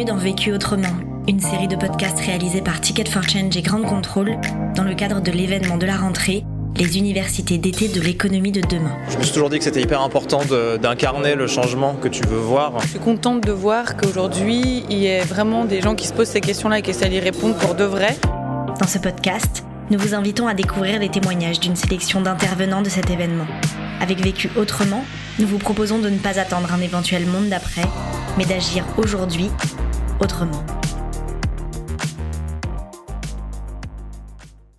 Bienvenue dans Vécu Autrement, une série de podcasts réalisés par Ticket for Change et Grande Contrôle dans le cadre de l'événement de la rentrée les universités d'été de l'économie de demain. Je me suis toujours dit que c'était hyper important d'incarner le changement que tu veux voir. Je suis contente de voir qu'aujourd'hui, il y a vraiment des gens qui se posent ces questions-là et qui essaient d'y répondre pour de vrai. Dans ce podcast, nous vous invitons à découvrir les témoignages d'une sélection d'intervenants de cet événement. Avec Vécu autrement, nous vous proposons de ne pas attendre un éventuel monde d'après, mais d'agir aujourd'hui autrement.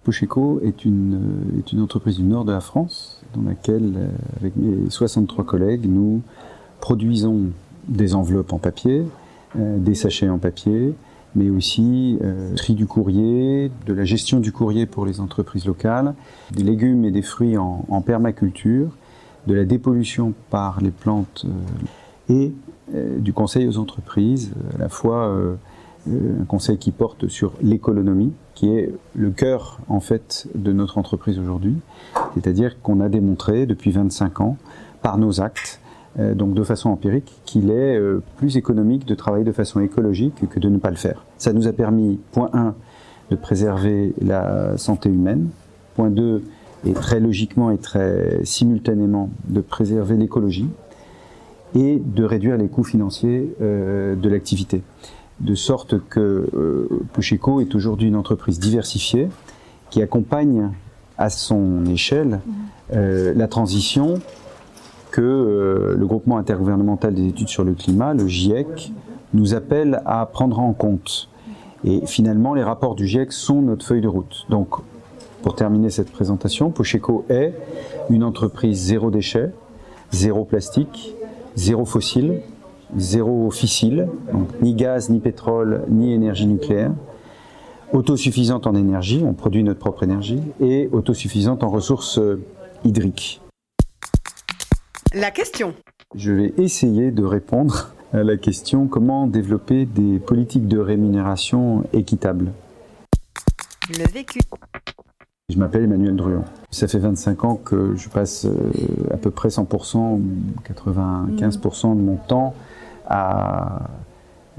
Pocheco est une, euh, entreprise du nord de la France dans laquelle, euh, avec mes 63 collègues, nous produisons des enveloppes en papier, euh, des sachets en papier, mais aussi tri du courrier, de la gestion du courrier pour les entreprises locales, des légumes et des fruits en permaculture, de la dépollution par les plantes et du conseil aux entreprises, à la fois un conseil qui porte sur l'économie, qui est le cœur en fait de notre entreprise aujourd'hui. C'est-à-dire qu'on a démontré depuis 25 ans, par nos actes, euh, donc de façon empirique, qu'il est euh, plus économique de travailler de façon écologique que de ne pas le faire. Ça nous a permis, point 1, de préserver la santé humaine, point 2, et très logiquement et très simultanément, de préserver l'écologie et de réduire les coûts financiers euh, de l'activité de sorte que euh, Puchico est aujourd'hui une entreprise diversifiée qui accompagne à son échelle euh, la transition que le groupement intergouvernemental des études sur le climat, le GIEC, nous appelle à prendre en compte. Et finalement, les rapports du GIEC sont notre feuille de route. Donc, pour terminer cette présentation, Pocheco est une entreprise zéro déchet, zéro plastique, zéro fossile, zéro fissile, donc ni gaz, ni pétrole, ni énergie nucléaire, autosuffisante en énergie, on produit notre propre énergie, et autosuffisante en ressources euh, hydriques. La question. Je vais essayer de répondre à la question comment développer des politiques de rémunération équitables? Le vécu. Je m'appelle Emmanuel Druon. Ça fait 25 ans que je passe euh, à peu près 100%, 95% de mon temps à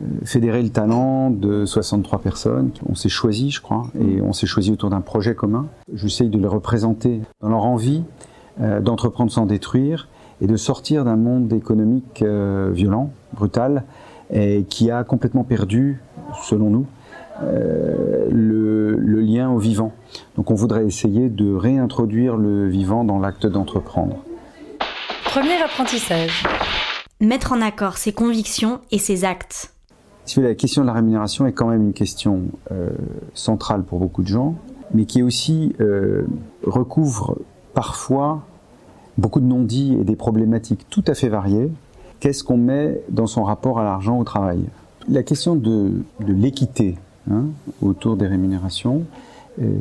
euh, fédérer le talent de 63 personnes. On s'est choisi, je crois, et on s'est choisi autour d'un projet commun. J'essaye de les représenter dans leur envie euh, d'entreprendre sans détruire et de sortir d'un monde économique violent, brutal, et qui a complètement perdu, selon nous, le, le lien au vivant. Donc on voudrait essayer de réintroduire le vivant dans l'acte d'entreprendre. Premier apprentissage mettre en accord ses convictions et ses actes La question de la rémunération est quand même une question euh, centrale pour beaucoup de gens, mais qui aussi euh, recouvre parfois beaucoup de non-dits et des problématiques tout à fait variées. Qu'est-ce qu'on met dans son rapport à l'argent au travail? La question de, l'équité hein, autour des rémunérations, euh,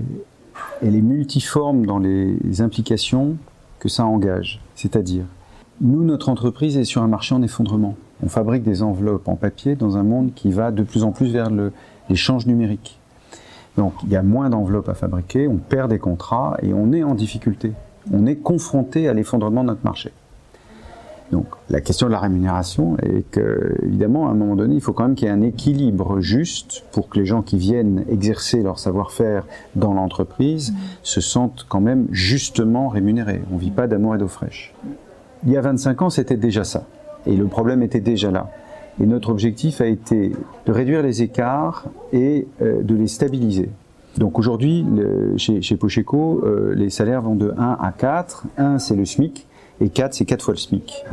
elle est multiforme dans les implications que ça engage. C'est-à-dire, nous, notre entreprise est sur un marché en effondrement. On fabrique des enveloppes en papier dans un monde qui va de plus en plus vers l'échange numérique. Donc il y a moins d'enveloppes à fabriquer, on perd des contrats et on est en difficulté. On est confronté à l'effondrement de notre marché. Donc la question de la rémunération est que, évidemment, à un moment donné, il faut quand même qu'il y ait un équilibre juste pour que les gens qui viennent exercer leur savoir-faire dans l'entreprise mmh. se sentent quand même justement rémunérés. On ne vit pas d'amour et d'eau fraîche. Il y a 25 ans, c'était déjà ça. Et le problème était déjà là. Et notre objectif a été de réduire les écarts et euh, de les stabiliser. Donc aujourd'hui, chez, chez Pocheco, euh, les salaires vont de 1 à 4. 1, c'est le SMIC, et 4, c'est 4 fois le SMIC.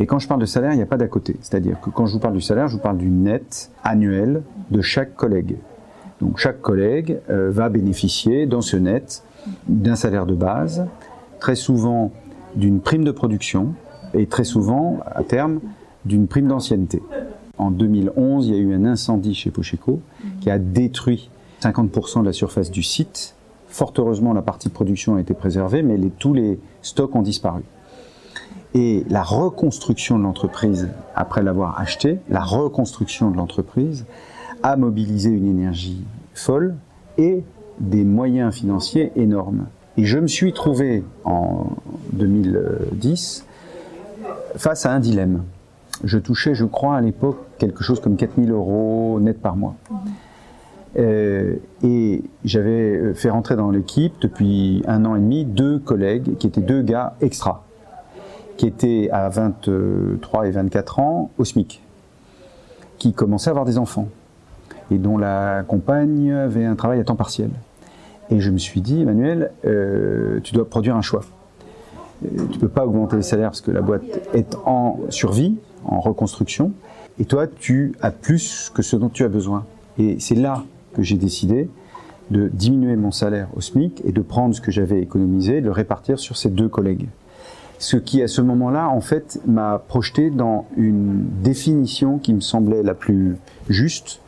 Et quand je parle de salaire, il n'y a pas d'à côté. C'est-à-dire que quand je vous parle du salaire, je vous parle du net annuel de chaque collègue. Donc chaque collègue euh, va bénéficier dans ce net d'un salaire de base, très souvent d'une prime de production et très souvent, à terme, d'une prime d'ancienneté. En 2011, il y a eu un incendie chez Pocheco qui a détruit 50% de la surface du site. Fort heureusement, la partie production a été préservée, mais tous les stocks ont disparu. Et la reconstruction de l'entreprise, après l'avoir acheté, la reconstruction de l'entreprise a mobilisé une énergie folle et des moyens financiers énormes. Et je me suis trouvé en 2010 face à un dilemme. Je touchais, je crois, à l'époque, quelque chose comme 4000 euros net par mois. Euh, et j'avais fait rentrer dans l'équipe depuis un an et demi deux collègues qui étaient deux gars extra, qui étaient à 23 et 24 ans au SMIC, qui commençaient à avoir des enfants et dont la compagne avait un travail à temps partiel. Et je me suis dit, Emmanuel, euh, tu dois produire un choix. Euh, Tu peux pas augmenter les salaires parce que la boîte est en survie, en reconstruction, et toi, tu as plus que ce dont tu as besoin. Et c'est là que j'ai décidé de diminuer mon salaire au SMIC et de prendre ce que j'avais économisé et de le répartir sur ces deux collègues. Ce qui, à ce moment-là, en fait, m'a projeté dans une définition qui me semblait la plus juste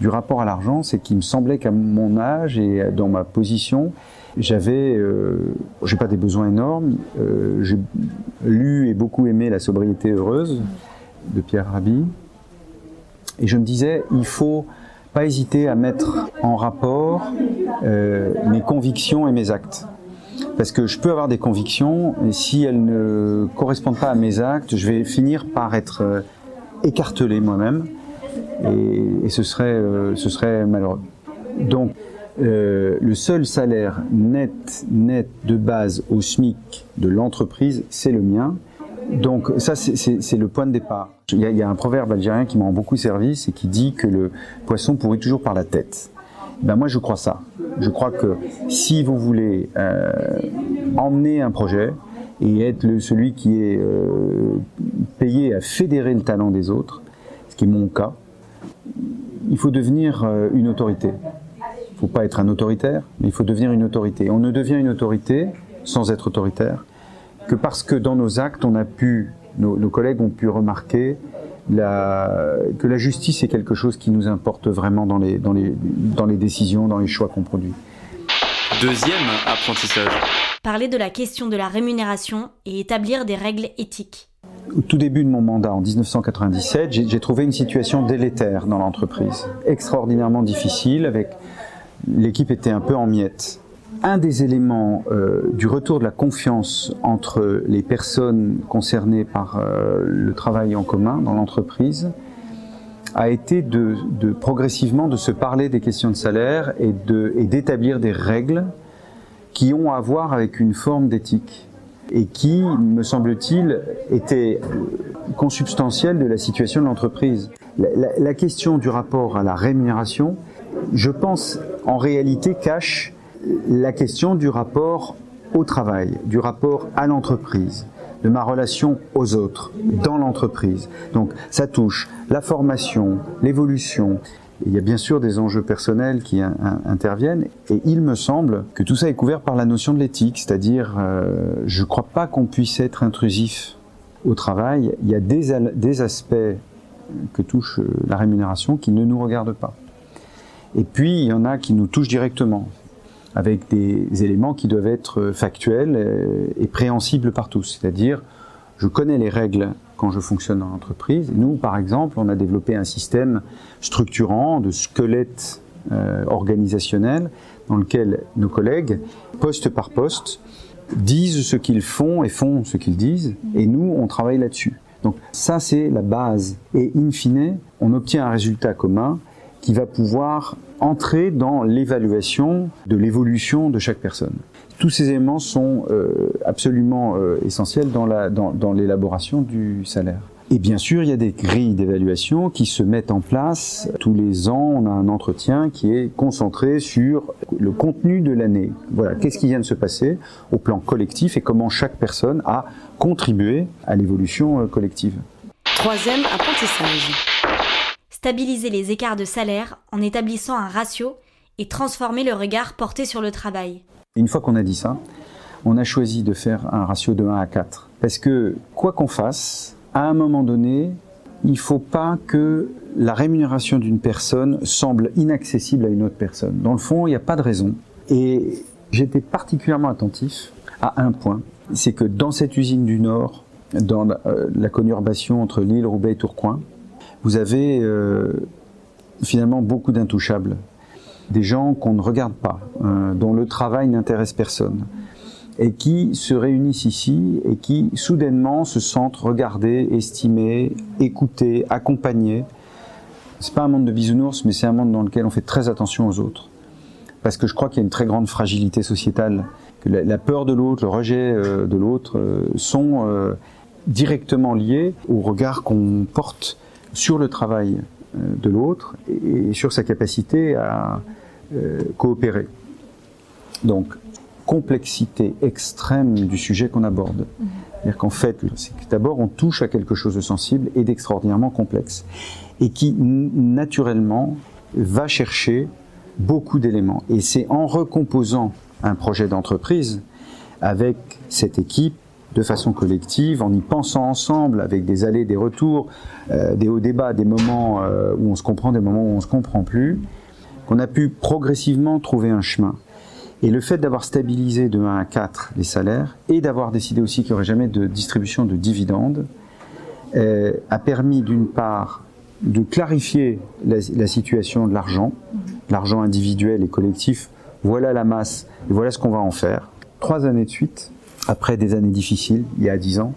du rapport à l'argent, c'est qu'il me semblait qu'à mon âge et dans ma position, j'avais, euh, j'ai pas des besoins énormes. euh, j'ai lu et beaucoup aimé La sobriété heureuse de Pierre Rabhi, et je me disais, il faut pas hésiter à mettre en rapport euh, mes convictions et mes actes. Parce que je peux avoir des convictions, et si elles ne correspondent pas à mes actes, je vais finir par être euh, écartelé moi-même, et, et ce, serait, euh, ce serait malheureux. Donc, euh, le seul salaire net, net de base au SMIC de l'entreprise, c'est le mien. Donc ça, c'est- le point de départ. Il y, a, un proverbe algérien qui m'a beaucoup servi, c'est qui dit que le poisson pourrit toujours par la tête. Ben moi, je crois ça. Je crois que si vous voulez euh, emmener un projet et être celui qui est euh, payé à fédérer le talent des autres, ce qui est mon cas, il faut devenir euh, une autorité. Il ne faut pas être un autoritaire, mais il faut devenir une autorité. On ne devient une autorité sans être autoritaire que parce que dans nos actes, on a pu, nos collègues ont pu remarquer la, que la justice est quelque chose qui nous importe vraiment dans les, dans les, dans les décisions, dans les choix qu'on produit. Deuxième apprentissage. Parler de la question de la rémunération et établir des règles éthiques. Au tout début de mon mandat, en 1997, j'ai j'ai trouvé une situation délétère dans l'entreprise, extraordinairement difficile, avec l'équipe était un peu en miettes. Un des éléments euh, du retour de la confiance entre les personnes concernées par euh, le travail en commun dans l'entreprise a été de, progressivement de se parler des questions de salaire et d'établir des règles qui ont à voir avec une forme d'éthique et qui, me semble-t-il, était consubstantielle de la situation de l'entreprise. La question du rapport à la rémunération, je pense, en réalité, cache la question du rapport au travail, du rapport à l'entreprise, de ma relation aux autres, dans l'entreprise. Donc ça touche la formation, l'évolution. Il y a bien sûr des enjeux personnels qui in- in- interviennent et il me semble que tout ça est couvert par la notion de l'éthique, c'est-à-dire euh, je ne crois pas qu'on puisse être intrusif au travail. Il y a des, des aspects que touche euh, la rémunération qui ne nous regardent pas. Et puis il y en a qui nous touchent directement avec des éléments qui doivent être factuels euh, et préhensibles par tous. C'est-à-dire, je connais les règles quand je fonctionne dans l'entreprise. Nous, par exemple, on a développé un système structurant de squelette euh, organisationnel dans lequel nos collègues, poste par poste, disent ce qu'ils font et font ce qu'ils disent, et nous, on travaille là-dessus. Donc ça, c'est la base. Et in fine, on obtient un résultat commun qui va pouvoir entrer dans l'évaluation de l'évolution de chaque personne. Tous ces éléments sont euh, absolument euh, essentiels dans la- dans- dans l'élaboration du salaire. Et bien sûr, il y a des grilles d'évaluation qui se mettent en place. Tous les ans, on a un entretien qui est concentré sur le contenu de l'année. Voilà, qu'est-ce qui vient de se passer au plan collectif et comment chaque personne a contribué à l'évolution euh, collective. Troisième apprentissage. Stabiliser les écarts de salaire en établissant un ratio et transformer le regard porté sur le travail. Une fois qu'on a dit ça, on a choisi de faire un ratio de 1 à 4. Parce que, quoi qu'on fasse, à un moment donné, il ne faut pas que la rémunération d'une personne semble inaccessible à une autre personne. Dans le fond, il n'y a pas de raison. Et j'étais particulièrement attentif à un point, c'est que dans cette usine du Nord, dans la, euh, conurbation entre Lille, Roubaix et Tourcoing, vous avez euh, finalement beaucoup d'intouchables, des gens qu'on ne regarde pas, euh, dont le travail n'intéresse personne et qui se réunissent ici et qui soudainement se sentent regardés, estimés, écoutés, accompagnés. C'est pas un monde de bisounours, mais c'est un monde dans lequel on fait très attention aux autres. Parce que je crois qu'il y a une très grande fragilité sociétale, que la, peur de l'autre, le rejet euh, de l'autre sont directement liés au regard qu'on porte sur le travail de l'autre et sur sa capacité à coopérer. Donc, complexité extrême du sujet qu'on aborde. C'est-à-dire qu'en fait, c'est que d'abord on touche à quelque chose de sensible et d'extraordinairement complexe, et qui naturellement va chercher beaucoup d'éléments. Et c'est en recomposant un projet d'entreprise avec cette équipe de façon collective, en y pensant ensemble, avec des allées, des retours, euh, des hauts débats, des moments euh, où on se comprend, des moments où on se comprend plus, qu'on a pu progressivement trouver un chemin. Et le fait d'avoir stabilisé de 1 à 4 les salaires et d'avoir décidé aussi qu'il n'y aurait jamais de distribution de dividendes euh, a permis d'une part de clarifier la, situation de l'argent, l'argent individuel et collectif. Voilà la masse et voilà ce qu'on va en faire. Trois années de suite, après des années difficiles, il y a 10 ans,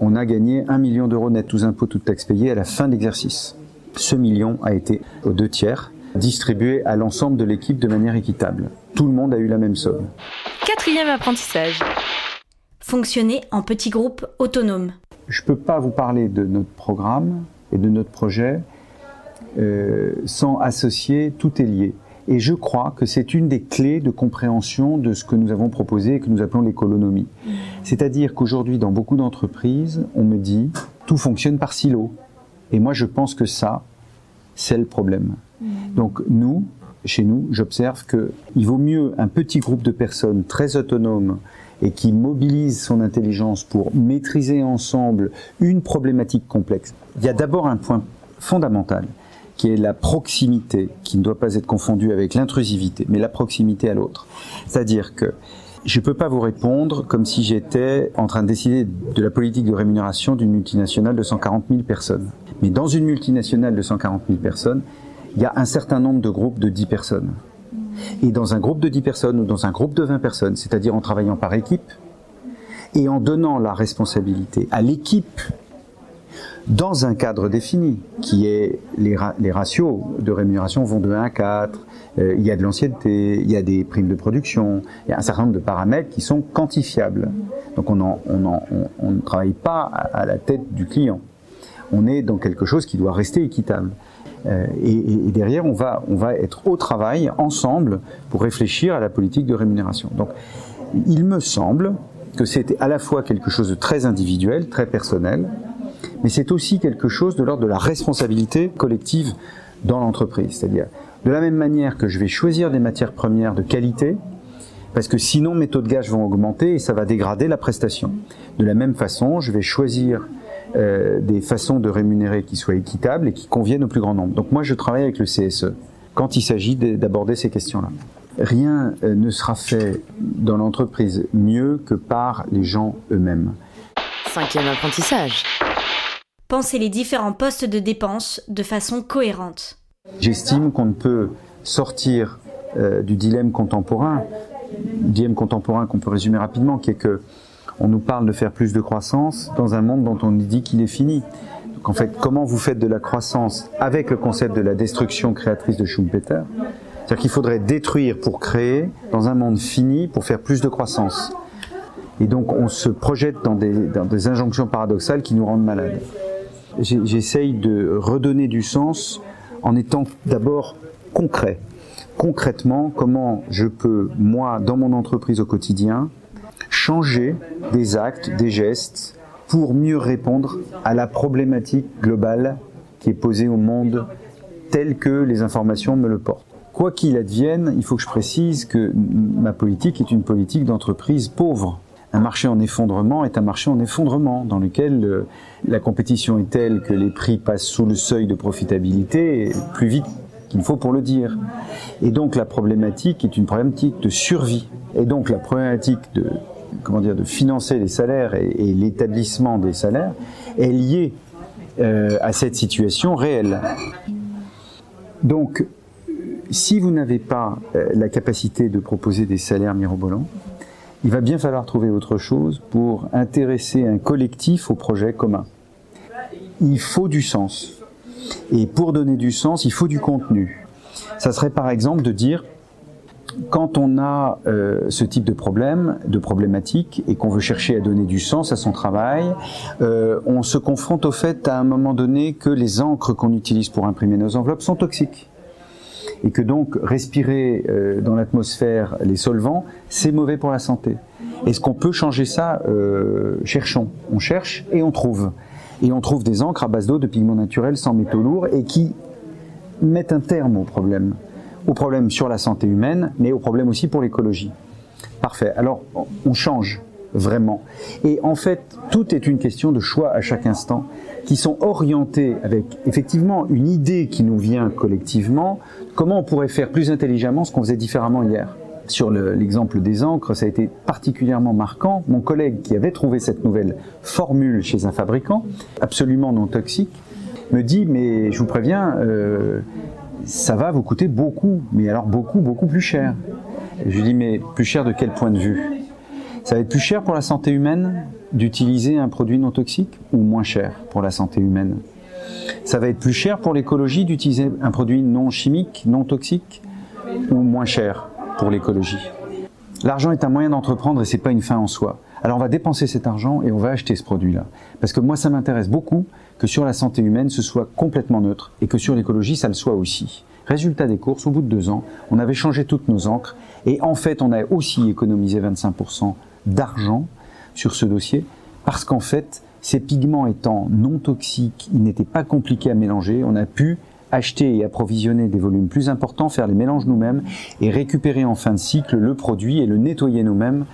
on a gagné 1 million d'euros net tous impôts, toutes taxes payées à la fin de l'exercice. Ce million a été aux deux tiers distribué à l'ensemble de l'équipe de manière équitable tout le monde a eu la même somme. Quatrième apprentissage. Fonctionner en petits groupes autonomes. Je ne peux pas vous parler de notre programme et de notre projet euh, sans associer tout est lié. Et je crois que c'est une des clés de compréhension de ce que nous avons proposé et que nous appelons l'économie. C'est-à-dire qu'aujourd'hui, dans beaucoup d'entreprises, on me dit tout fonctionne par silo. Et moi, je pense que ça, c'est le problème. Donc nous, chez nous, j'observe qu'il vaut mieux un petit groupe de personnes très autonomes et qui mobilisent son intelligence pour maîtriser ensemble une problématique complexe. Il y a d'abord un point fondamental qui est la proximité, qui ne doit pas être confondue avec l'intrusivité, mais la proximité à l'autre. C'est-à-dire que je ne peux pas vous répondre comme si j'étais en train de décider de la politique de rémunération d'une multinationale de 140 000 personnes. Mais dans une multinationale de 140 000 personnes, il y a un certain nombre de groupes de 10 personnes. Et dans un groupe de 10 personnes ou dans un groupe de 20 personnes, c'est-à-dire en travaillant par équipe, et en donnant la responsabilité à l'équipe dans un cadre défini, qui est les, les, ratios de rémunération vont de 1 à 4, euh, il y a de l'ancienneté, il y a des primes de production, il y a un certain nombre de paramètres qui sont quantifiables. Donc on, ne travaille pas à la tête du client. On est dans quelque chose qui doit rester équitable. Euh, et, derrière, on va, on va être au travail ensemble pour réfléchir à la politique de rémunération. Donc, il me semble que c'était à la fois quelque chose de très individuel, très personnel, mais c'est aussi quelque chose de l'ordre de la responsabilité collective dans l'entreprise. C'est-à-dire, de la même manière que je vais choisir des matières premières de qualité, parce que sinon mes taux de gage vont augmenter et ça va dégrader la prestation. De la même façon, je vais choisir euh, des façons de rémunérer qui soient équitables et qui conviennent au plus grand nombre. Donc moi, je travaille avec le CSE quand il s'agit d'aborder ces questions-là. Rien euh, ne sera fait dans l'entreprise mieux que par les gens eux-mêmes. Cinquième apprentissage. Pensez les différents postes de dépenses de façon cohérente. J'estime qu'on ne peut sortir euh, du dilemme contemporain, dilemme contemporain qu'on peut résumer rapidement, qui est que on nous parle de faire plus de croissance dans un monde dont on nous dit qu'il est fini. Donc en fait, comment vous faites de la croissance avec le concept de la destruction créatrice de Schumpeter? C'est-à-dire qu'il faudrait détruire pour créer dans un monde fini pour faire plus de croissance. Et donc on se projette dans des injonctions paradoxales qui nous rendent malades. J'essaye de redonner du sens en étant d'abord concret. Concrètement, comment je peux, moi, dans mon entreprise au quotidien, changer des actes, des gestes pour mieux répondre à la problématique globale qui est posée au monde tel que les informations me le portent. Quoi qu'il advienne, il faut que je précise que ma politique est une politique d'entreprise pauvre. Un marché en effondrement est un marché en effondrement dans lequel euh, la compétition est telle que les prix passent sous le seuil de profitabilité plus vite qu'il faut pour le dire. Et donc la problématique est une problématique de survie. Et donc la problématique de financer les salaires et, et l'établissement des salaires est liée euh, à cette situation réelle. Donc si vous n'avez pas euh, la capacité de proposer des salaires mirobolants, il va bien falloir trouver autre chose pour intéresser un collectif au projet commun. Il faut du sens. Et pour donner du sens, il faut du contenu. Ça serait par exemple de dire, quand on a euh, ce type de problème, de problématique, et qu'on veut chercher à donner du sens à son travail, euh, on se confronte au fait à un moment donné que les encres qu'on utilise pour imprimer nos enveloppes sont toxiques et que donc respirer euh, dans l'atmosphère les solvants, c'est mauvais pour la santé. Est-ce qu'on peut changer ça euh, Cherchons. On cherche et on trouve. Et on trouve des encres à base d'eau, de pigments naturels, sans métaux lourds, et qui mettent un terme au problème. Au problème sur la santé humaine, mais au problème aussi pour l'écologie. Parfait. Alors, on change vraiment. Et en fait, tout est une question de choix à chaque instant, qui sont orientés avec effectivement une idée qui nous vient collectivement, comment on pourrait faire plus intelligemment ce qu'on faisait différemment hier? Sur l'exemple des encres, ça a été particulièrement marquant. Mon collègue qui avait trouvé cette nouvelle formule chez un fabricant, absolument non toxique, me dit, mais je vous préviens, euh, ça va vous coûter beaucoup, mais alors beaucoup, beaucoup plus cher. je lui dis, mais plus cher de quel point de vue? Ça va être plus cher pour la santé humaine d'utiliser un produit non toxique ou moins cher pour la santé humaine? Ça va être plus cher pour l'écologie d'utiliser un produit non chimique, non toxique ou moins cher pour l'écologie? L'argent est un moyen d'entreprendre et c'est pas une fin en soi. Alors on va dépenser cet argent et on va acheter ce produit-là. Parce que moi ça m'intéresse beaucoup que sur la santé humaine ce soit complètement neutre et que sur l'écologie ça le soit aussi. Résultat des courses, au bout de deux ans, on avait changé toutes nos encres et en fait on a aussi économisé 25% d'argent sur ce dossier parce qu'en fait, ces pigments étant non toxiques, ils n'étaient pas compliqués à mélanger. On a pu acheter et approvisionner des volumes plus importants, faire les mélanges nous-mêmes et récupérer en fin de cycle le produit et le nettoyer nous-mêmes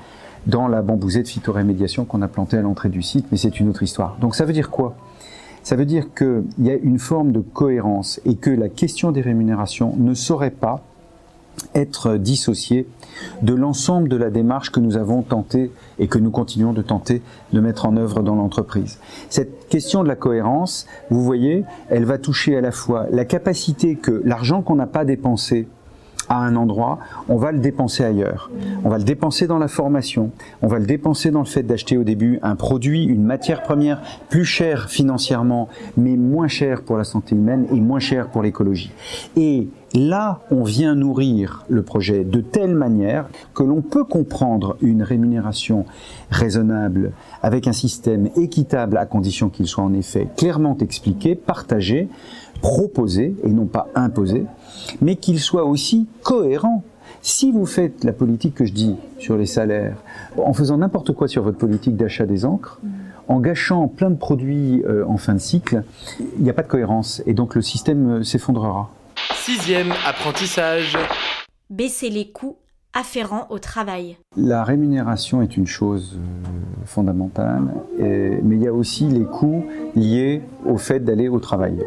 dans la bambousée de phytorémédiation qu'on a plantée à l'entrée du site, mais c'est une autre histoire. Donc ça veut dire quoi? Ça veut dire qu'il y a une forme de cohérence et que la question des rémunérations ne saurait pas être dissocié de l'ensemble de la démarche que nous avons tenté et que nous continuons de tenter de mettre en œuvre dans l'entreprise. Cette question de la cohérence, vous voyez, elle va toucher à la fois la capacité que l'argent qu'on n'a pas dépensé à un endroit, on va le dépenser ailleurs. On va le dépenser dans la formation, on va le dépenser dans le fait d'acheter au début un produit, une matière première plus chère financièrement, mais moins cher pour la santé humaine et moins cher pour l'écologie. Et là, on vient nourrir le projet de telle manière que l'on peut comprendre une rémunération raisonnable avec un système équitable à condition qu'il soit en effet clairement expliqué, partagé, proposé et non pas imposé, mais qu'il soit aussi cohérent. Si vous faites la politique que je dis sur les salaires, en faisant n'importe quoi sur votre politique d'achat des encres, en gâchant plein de produits euh, en fin de cycle, il n'y a pas de cohérence et donc le système euh, s'effondrera. Sixième apprentissage. Baisser les coûts afférents au travail. La rémunération est une chose euh, fondamentale, mais il y a aussi les coûts liés au fait d'aller au travail.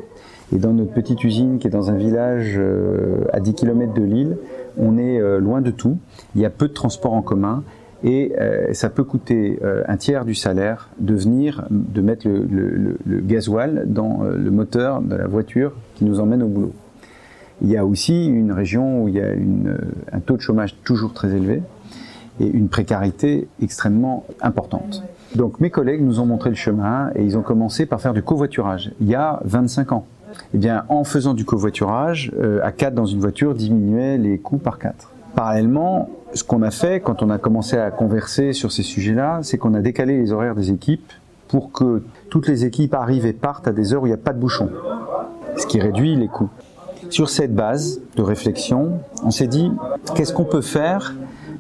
Et dans notre petite usine qui est dans un village euh, à 10 km de Lille, on est euh, loin de tout. Il y a peu de transports en commun et euh, ça peut coûter un tiers du salaire de venir, de mettre le, le, gasoil dans le moteur de la voiture qui nous emmène au boulot. Il y a aussi une région où il y a un taux de chômage toujours très élevé et une précarité extrêmement importante. Donc mes collègues nous ont montré le chemin et ils ont commencé par faire du covoiturage il y a 25 ans eh bien, en faisant du covoiturage, euh, à 4 dans une voiture diminuait les coûts par 4. Parallèlement, ce qu'on a fait quand on a commencé à converser sur ces sujets-là, c'est qu'on a décalé les horaires des équipes pour que toutes les équipes arrivent et partent à des heures où il n'y a pas de bouchon, ce qui réduit les coûts. Sur cette base de réflexion, on s'est dit, qu'est-ce qu'on peut faire,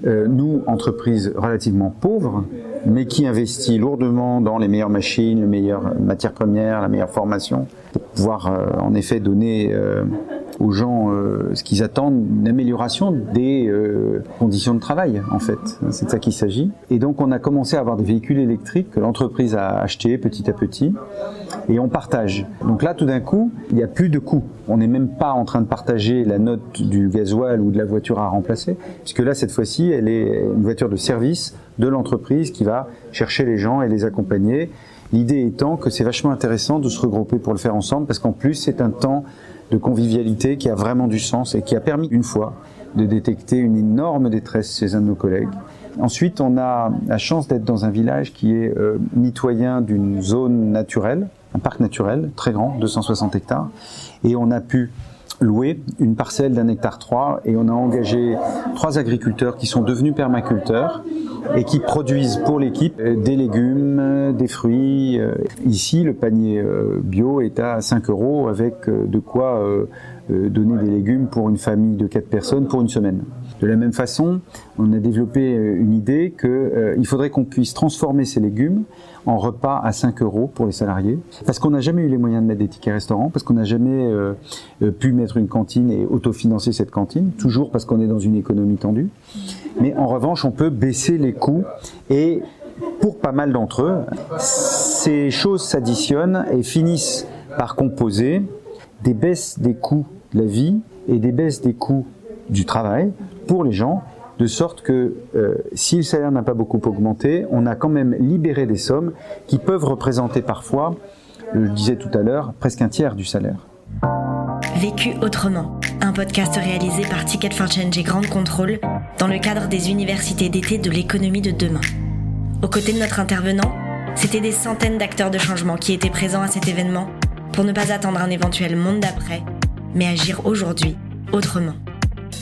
euh, nous, entreprises relativement pauvres, mais qui investit lourdement dans les meilleures machines, les meilleures matières premières, la meilleure formation, pour pouvoir euh, en effet donner euh, aux gens euh, ce qu'ils attendent, une amélioration des euh, conditions de travail en fait. C'est de ça qu'il s'agit. Et donc on a commencé à avoir des véhicules électriques que l'entreprise a achetés petit à petit et on partage. Donc là tout d'un coup, il n'y a plus de coûts. On n'est même pas en train de partager la note du gasoil ou de la voiture à remplacer, puisque là cette fois-ci, elle est une voiture de service de l'entreprise qui va chercher les gens et les accompagner. L'idée étant que c'est vachement intéressant de se regrouper pour le faire ensemble, parce qu'en plus c'est un temps de convivialité qui a vraiment du sens et qui a permis une fois de détecter une énorme détresse chez un de nos collègues. Ensuite, on a la chance d'être dans un village qui est euh, mitoyen d'une zone naturelle, un parc naturel très grand, 260 hectares, et on a pu louer une parcelle d'un hectare 3 et on a engagé trois agriculteurs qui sont devenus permaculteurs et qui produisent pour l'équipe euh, des légumes, des fruits. Euh, ici, le panier euh, bio est à 5 euros avec de quoi donner des légumes pour une famille de 4 personnes pour une semaine. De la même façon, on a développé une idée qu'il faudrait qu'on puisse transformer ces légumes en repas à 5 euros pour les salariés, parce qu'on n'a jamais eu les moyens de mettre des tickets restaurants, parce qu'on n'a jamais pu mettre une cantine et autofinancer cette cantine, toujours parce qu'on est dans une économie tendue. Mais en revanche, on peut baisser les coûts et pour pas mal d'entre eux, ces choses s'additionnent et finissent par composer des baisses des coûts la vie et des baisses des coûts du travail pour les gens, de sorte que euh, si le salaire n'a pas beaucoup augmenté, on a quand même libéré des sommes qui peuvent représenter parfois, je disais tout à l'heure, presque un tiers du salaire. Vécu autrement, un podcast réalisé par Ticket for Change et Grande Contrôle dans le cadre des universités d'été de l'économie de demain. Aux côtés de notre intervenant, c'était des centaines d'acteurs de changement qui étaient présents à cet événement pour ne pas attendre un éventuel monde d'après, mais agir aujourd'hui autrement.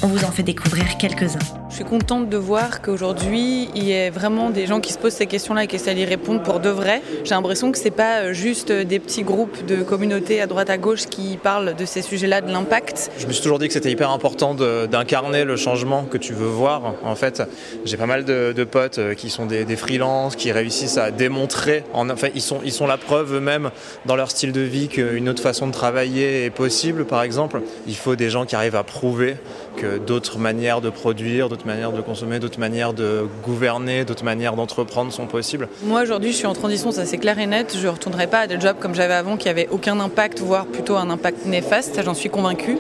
On vous en fait découvrir quelques-uns. Je suis contente de voir qu'aujourd'hui, il y a vraiment des gens qui se posent ces questions-là et qui essaient d'y répondre pour de vrai. J'ai l'impression que ce n'est pas euh, juste des petits groupes de communautés à droite à gauche qui parlent de ces sujets-là, de l'impact. Je me suis toujours dit que c'était hyper important d'incarner le changement que tu veux voir. En fait, j'ai pas mal de, potes euh, qui sont des, des freelances, qui réussissent à démontrer, en, enfin, ils sont, ils sont la preuve eux-mêmes dans leur style de vie qu'une autre façon de travailler est possible, par exemple. Il faut des gens qui arrivent à prouver que d'autres manières de produire, manières de consommer, d'autres manières de gouverner, d'autres manières d'entreprendre sont possibles. Moi aujourd'hui je suis en transition, ça c'est clair et net. Je ne retournerai pas à des jobs comme j'avais avant qui n'avaient aucun impact, voire plutôt un impact néfaste, ça j'en suis convaincue.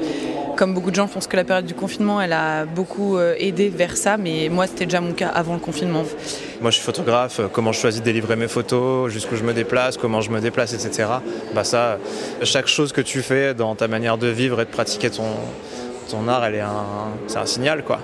Comme beaucoup de gens, je pense que la période du confinement, elle a beaucoup euh, aidé vers ça, mais moi, c'était déjà mon cas avant le confinement. Moi, je suis photographe, comment je choisis de délivrer mes photos, jusqu'où je me déplace, comment je me déplace, etc. Bah ça, chaque chose que tu fais dans ta manière de vivre et de pratiquer ton, ton art, elle est un, c'est un signal, quoi.